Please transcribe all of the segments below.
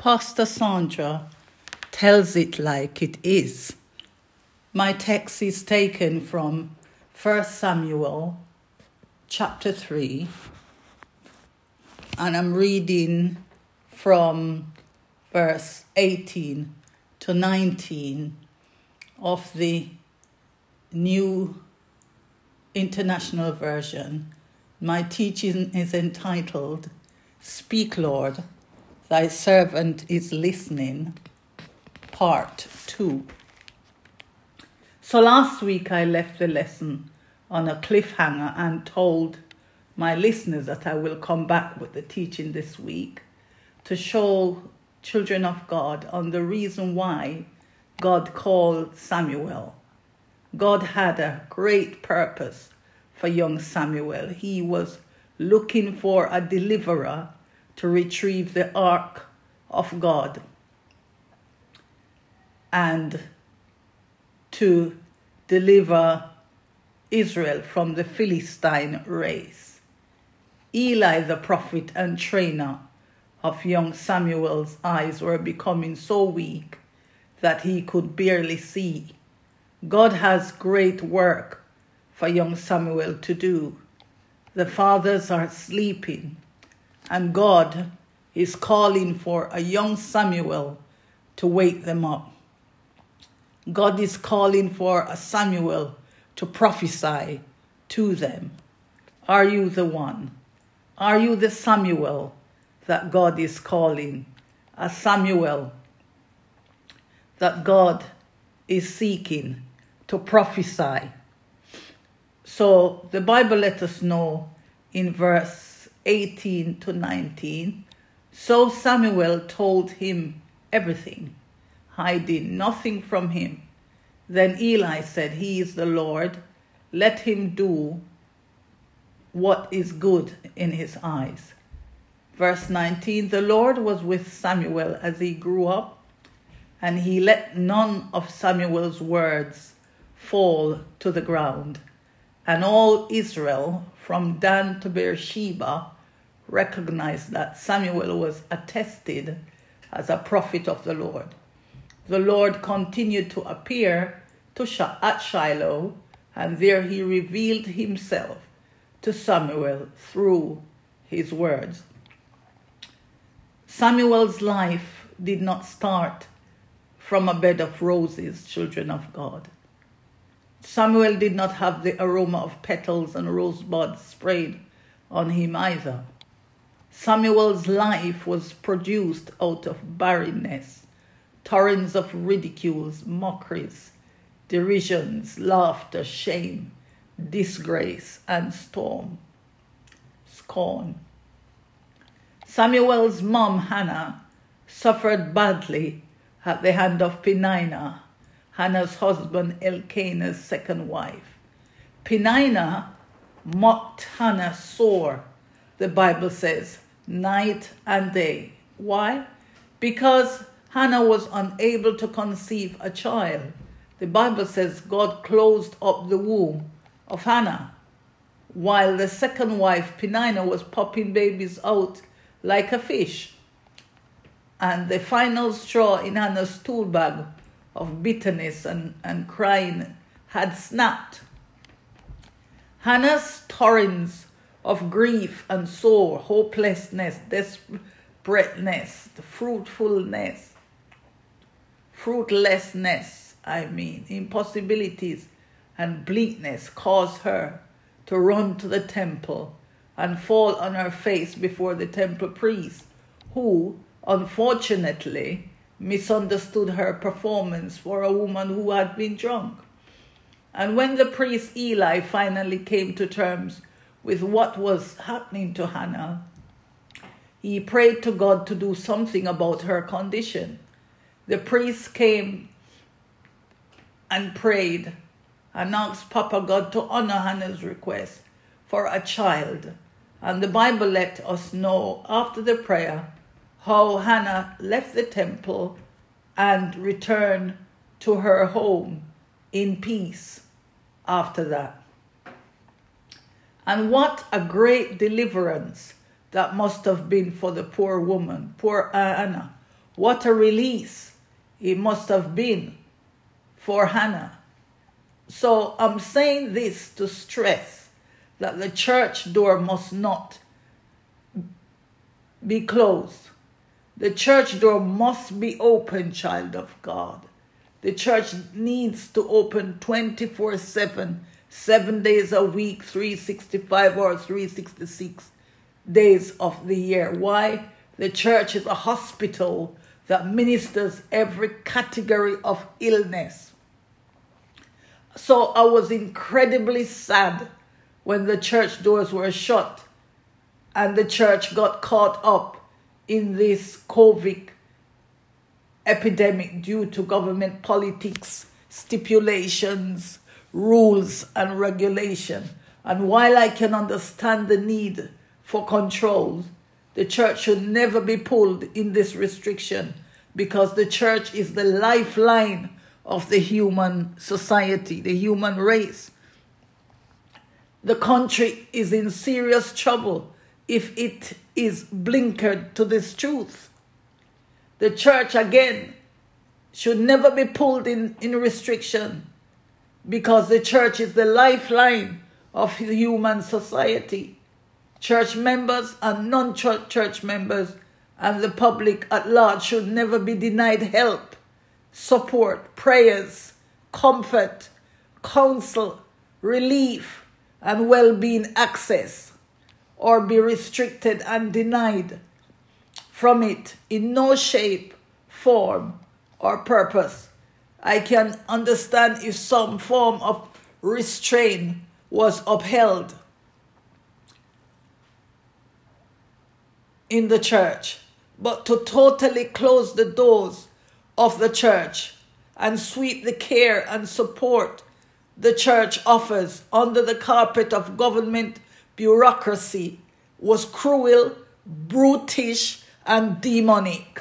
Pastor Sandra tells it like it is. My text is taken from 1 Samuel chapter 3, and I'm reading from verse 18 to 19 of the New International Version. My teaching is entitled Speak, Lord, Thy Servant is Listening, Part 2. So last week I left the lesson on a cliffhanger and told my listeners that I will come back with the teaching this week to show children of God on the reason why God called Samuel. God had a great purpose for young Samuel. He was looking for a deliverer to retrieve the ark of God and to deliver Israel from the Philistine race. Eli, the prophet and trainer of young Samuel's eyes, were becoming so weak that he could barely see. God has great work for young Samuel to do. The fathers are sleeping, and God is calling for a young Samuel to wake them up. God is calling for a Samuel to prophesy to them. Are you the one? Are you the Samuel that God is calling? A Samuel that God is seeking to prophesy so the Bible let us know in verse 18 to 19. So Samuel told him everything, hiding nothing from him. Then Eli said, He is the Lord. Let him do what is good in his eyes. Verse 19 The Lord was with Samuel as he grew up, and he let none of Samuel's words fall to the ground and all Israel from Dan to Beersheba recognized that Samuel was attested as a prophet of the Lord. The Lord continued to appear to Sh- at Shiloh, and there he revealed himself to Samuel through his words. Samuel's life did not start from a bed of roses, children of God. Samuel did not have the aroma of petals and rosebuds sprayed on him either. Samuel's life was produced out of barrenness, torrents of ridicules, mockeries, derisions, laughter, shame, disgrace, and storm, scorn. Samuel's mom, Hannah, suffered badly at the hand of Peninnah, Hannah's husband Elkanah's second wife. Peninnah mocked Hannah sore, the Bible says, night and day. Why? Because Hannah was unable to conceive a child. The Bible says God closed up the womb of Hannah, while the second wife, Peninnah, was popping babies out like a fish. And the final straw in Hannah's tool bag of bitterness and, and crying had snapped. Hannah's torrents of grief and sore, hopelessness, desperateness, fruitfulness, fruitlessness, I mean, impossibilities and bleakness caused her to run to the temple and fall on her face before the temple priest, who, unfortunately, misunderstood her performance for a woman who had been drunk. And when the priest Eli finally came to terms with what was happening to Hannah, he prayed to God to do something about her condition. The priest came and prayed and asked Papa God to honor Hannah's request for a child. And the Bible let us know after the prayer how Hannah left the temple and returned to her home in peace after that. And what a great deliverance that must have been for the poor woman, poor uh, Anna, What a release it must have been for Hannah. So I'm saying this to stress that the church door must not be closed. The church door must be open, child of God. The church needs to open 24 7, seven days a week, 365 or 366 days of the year. Why? The church is a hospital that ministers every category of illness. So I was incredibly sad when the church doors were shut and the church got caught up in this COVID epidemic due to government politics, stipulations, rules, and regulation. And while I can understand the need for control, the church should never be pulled in this restriction because the church is the lifeline of the human society, the human race. The country is in serious trouble if it is blinkered to this truth. The church, again, should never be pulled in, in restriction because the church is the lifeline of human society. Church members and non church members and the public at large should never be denied help, support, prayers, comfort, counsel, relief, and well being access, or be restricted and denied from it in no shape, form, or purpose. I can understand if some form of restraint was upheld in the church but to totally close the doors of the church and sweep the care and support the church offers under the carpet of government bureaucracy was cruel, brutish, and demonic.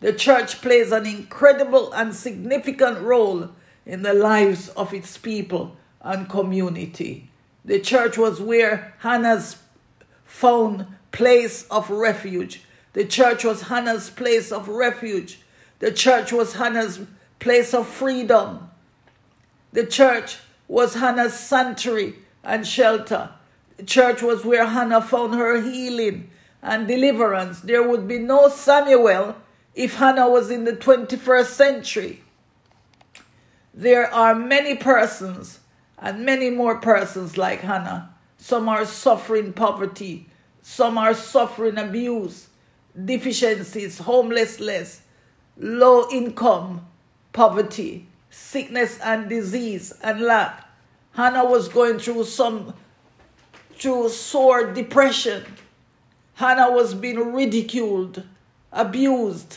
The church plays an incredible and significant role in the lives of its people and community. The church was where Hannah's found place of refuge the church was Hannah's place of refuge. The church was Hannah's place of freedom. The church was Hannah's sanctuary and shelter. The church was where Hannah found her healing and deliverance. There would be no Samuel if Hannah was in the 21st century. There are many persons and many more persons like Hannah. Some are suffering poverty, some are suffering abuse, deficiencies, homelessness, low income, poverty, sickness and disease and lack. Hannah was going through some through sore depression. Hannah was being ridiculed, abused.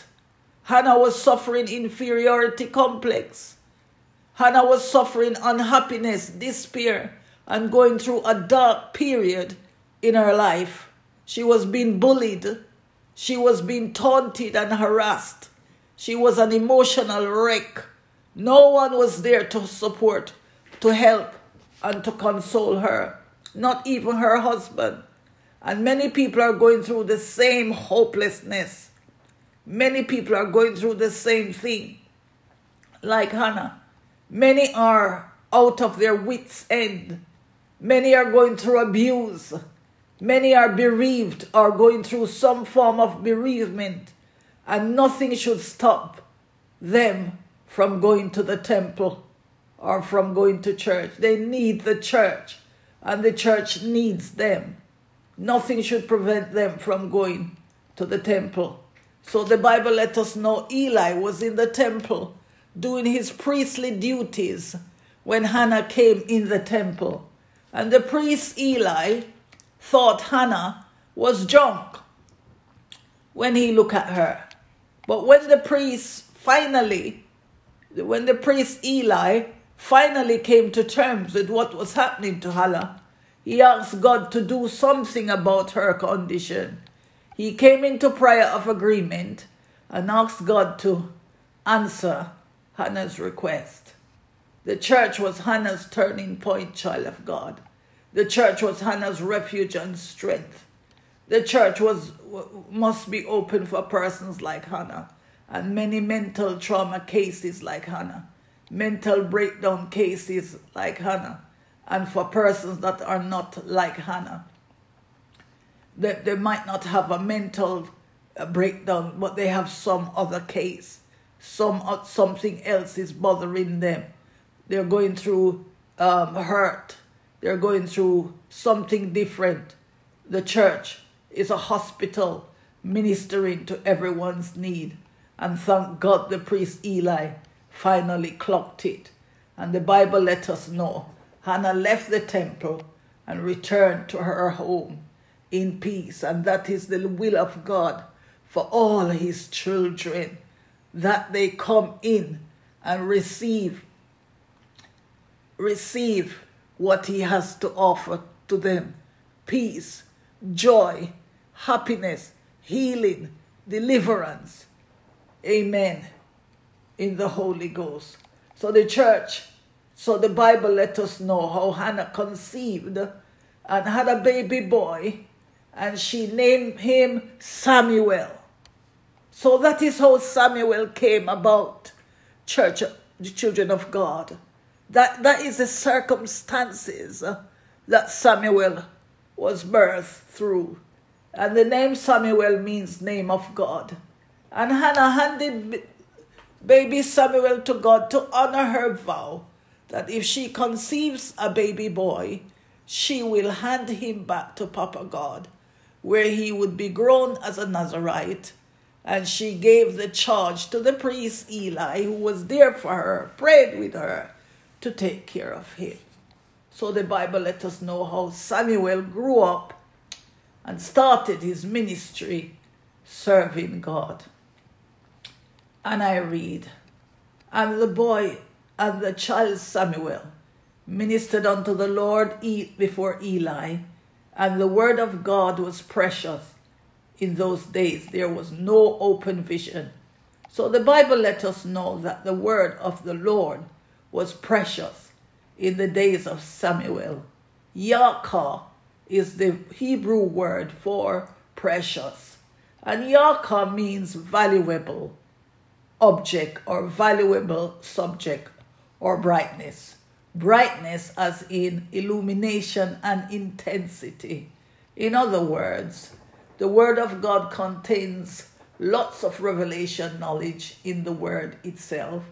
Hannah was suffering inferiority complex. Hannah was suffering unhappiness, despair, and going through a dark period in her life. She was being bullied she was being taunted and harassed. She was an emotional wreck. No one was there to support, to help, and to console her, not even her husband. And many people are going through the same hopelessness. Many people are going through the same thing, like Hannah. Many are out of their wits' end. Many are going through abuse. Many are bereaved or going through some form of bereavement, and nothing should stop them from going to the temple or from going to church. They need the church, and the church needs them. Nothing should prevent them from going to the temple. So the Bible let us know Eli was in the temple doing his priestly duties when Hannah came in the temple. And the priest Eli thought Hannah was drunk when he looked at her. But when the priest finally, when the priest Eli finally came to terms with what was happening to Hannah, he asked God to do something about her condition. He came into prayer of agreement and asked God to answer Hannah's request. The church was Hannah's turning point, child of God. The church was Hannah's refuge and strength. The church was must be open for persons like Hannah. and many mental trauma cases like Hannah, mental breakdown cases like Hannah, and for persons that are not like Hannah. They, they might not have a mental uh, breakdown, but they have some other case. Some uh, something else is bothering them. They're going through um, hurt. They're going through something different. The church is a hospital ministering to everyone's need. And thank God the priest Eli finally clocked it. And the Bible let us know Hannah left the temple and returned to her home in peace. And that is the will of God for all his children that they come in and receive receive what he has to offer to them. Peace joy happiness healing deliverance. Amen. In the holy ghost. So the church so the bible let us know how hannah conceived and had a baby boy and she named him samuel so that is how samuel came about church the children of god that, that is the circumstances that Samuel was birthed through. And the name Samuel means name of God. And Hannah handed baby Samuel to God to honor her vow that if she conceives a baby boy, she will hand him back to Papa God, where he would be grown as a Nazarite. And she gave the charge to the priest Eli, who was there for her, prayed with her, to take care of him. So the Bible let us know how Samuel grew up and started his ministry serving God. And I read, and the boy and the child Samuel ministered unto the Lord before Eli, and the word of God was precious. In those days there was no open vision. So the Bible let us know that the word of the Lord was precious in the days of Samuel. Yaka is the Hebrew word for precious. And Yaka means valuable object or valuable subject or brightness. Brightness as in illumination and intensity. In other words, the Word of God contains lots of revelation knowledge in the Word itself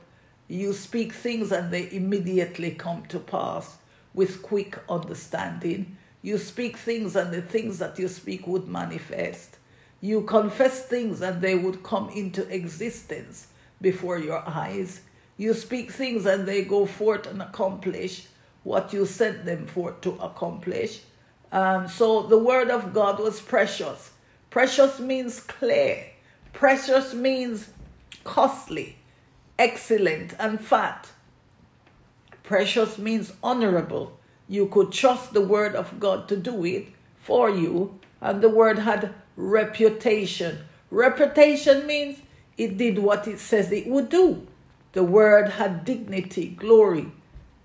you speak things and they immediately come to pass with quick understanding. You speak things and the things that you speak would manifest. You confess things and they would come into existence before your eyes. You speak things and they go forth and accomplish what you sent them forth to accomplish. Um, so the word of God was precious. Precious means clear. Precious means costly excellent, and fat. Precious means honorable. You could trust the word of God to do it for you, and the word had reputation. Reputation means it did what it says it would do. The word had dignity, glory,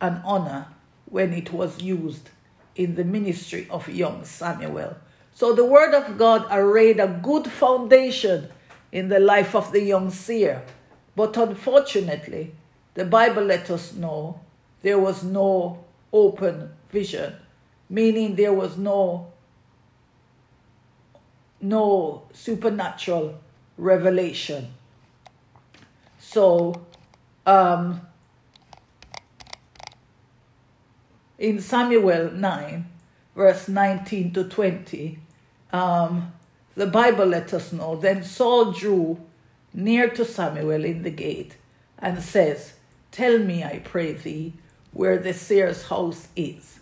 and honor when it was used in the ministry of young Samuel. So the word of God arrayed a good foundation in the life of the young seer. But unfortunately, the Bible let us know there was no open vision, meaning there was no no supernatural revelation. So, um, in Samuel 9, verse 19 to 20, um, the Bible let us know then Saul drew near to Samuel in the gate and says, Tell me, I pray thee, where the seer's house is.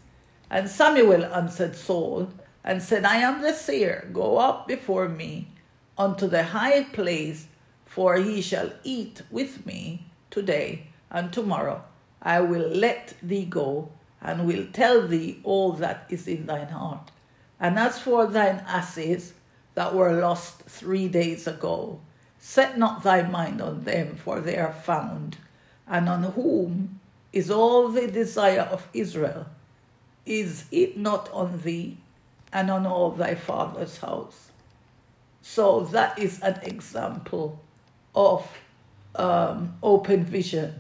And Samuel answered Saul and said, I am the seer. Go up before me unto the high place, for he shall eat with me today and tomorrow. I will let thee go and will tell thee all that is in thine heart. And as for thine asses that were lost three days ago, Set not thy mind on them, for they are found, and on whom is all the desire of Israel. Is it not on thee and on all thy father's house? So that is an example of um, open vision.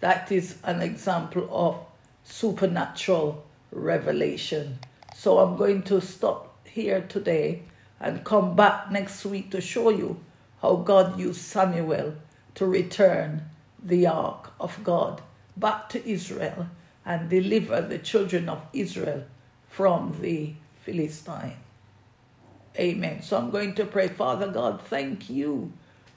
That is an example of supernatural revelation. So I'm going to stop here today and come back next week to show you how God used Samuel to return the ark of God back to Israel and deliver the children of Israel from the Philistine. Amen. So I'm going to pray, Father God, thank you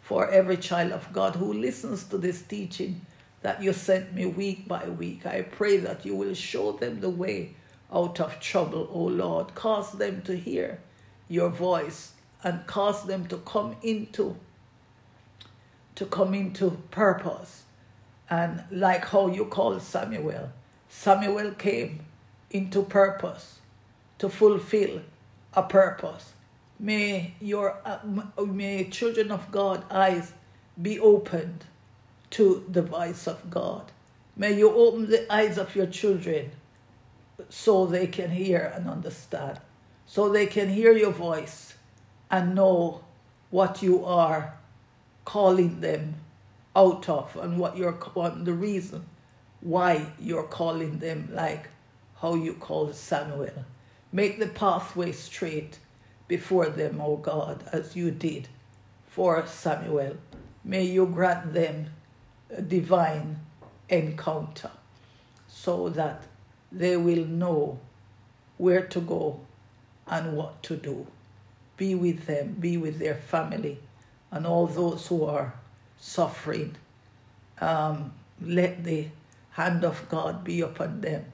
for every child of God who listens to this teaching that you sent me week by week. I pray that you will show them the way out of trouble, O Lord. Cause them to hear your voice and cause them to come into to come into purpose. And like how you called Samuel, Samuel came into purpose to fulfill a purpose. May your uh, may children of God eyes be opened to the voice of God. May you open the eyes of your children so they can hear and understand, so they can hear your voice and know what you are calling them out of and what you're the reason why you're calling them like how you called Samuel. Make the pathway straight before them, O God, as you did for Samuel. May you grant them a divine encounter so that they will know where to go and what to do. Be with them, be with their family, and all those who are suffering. Um, let the hand of God be upon them.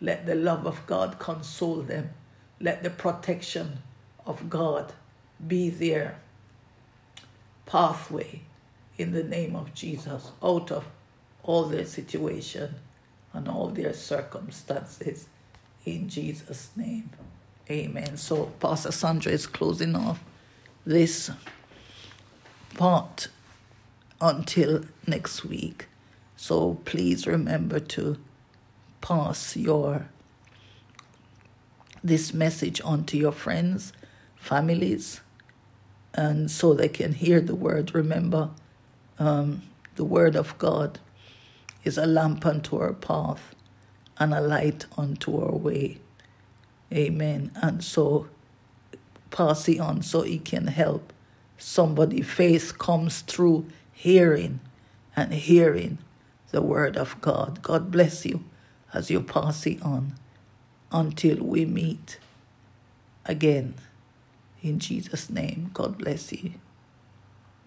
Let the love of God console them. Let the protection of God be their pathway in the name of Jesus out of all their situation and all their circumstances in Jesus' name. Amen. So Pastor Sandra is closing off this part until next week. So please remember to pass your this message on to your friends families, and so they can hear the word. Remember, um, the word of God is a lamp unto our path and a light unto our way. Amen. And so pass it on so it can help somebody. Faith comes through hearing and hearing the word of God. God bless you as you pass it on until we meet again. In Jesus' name, God bless you.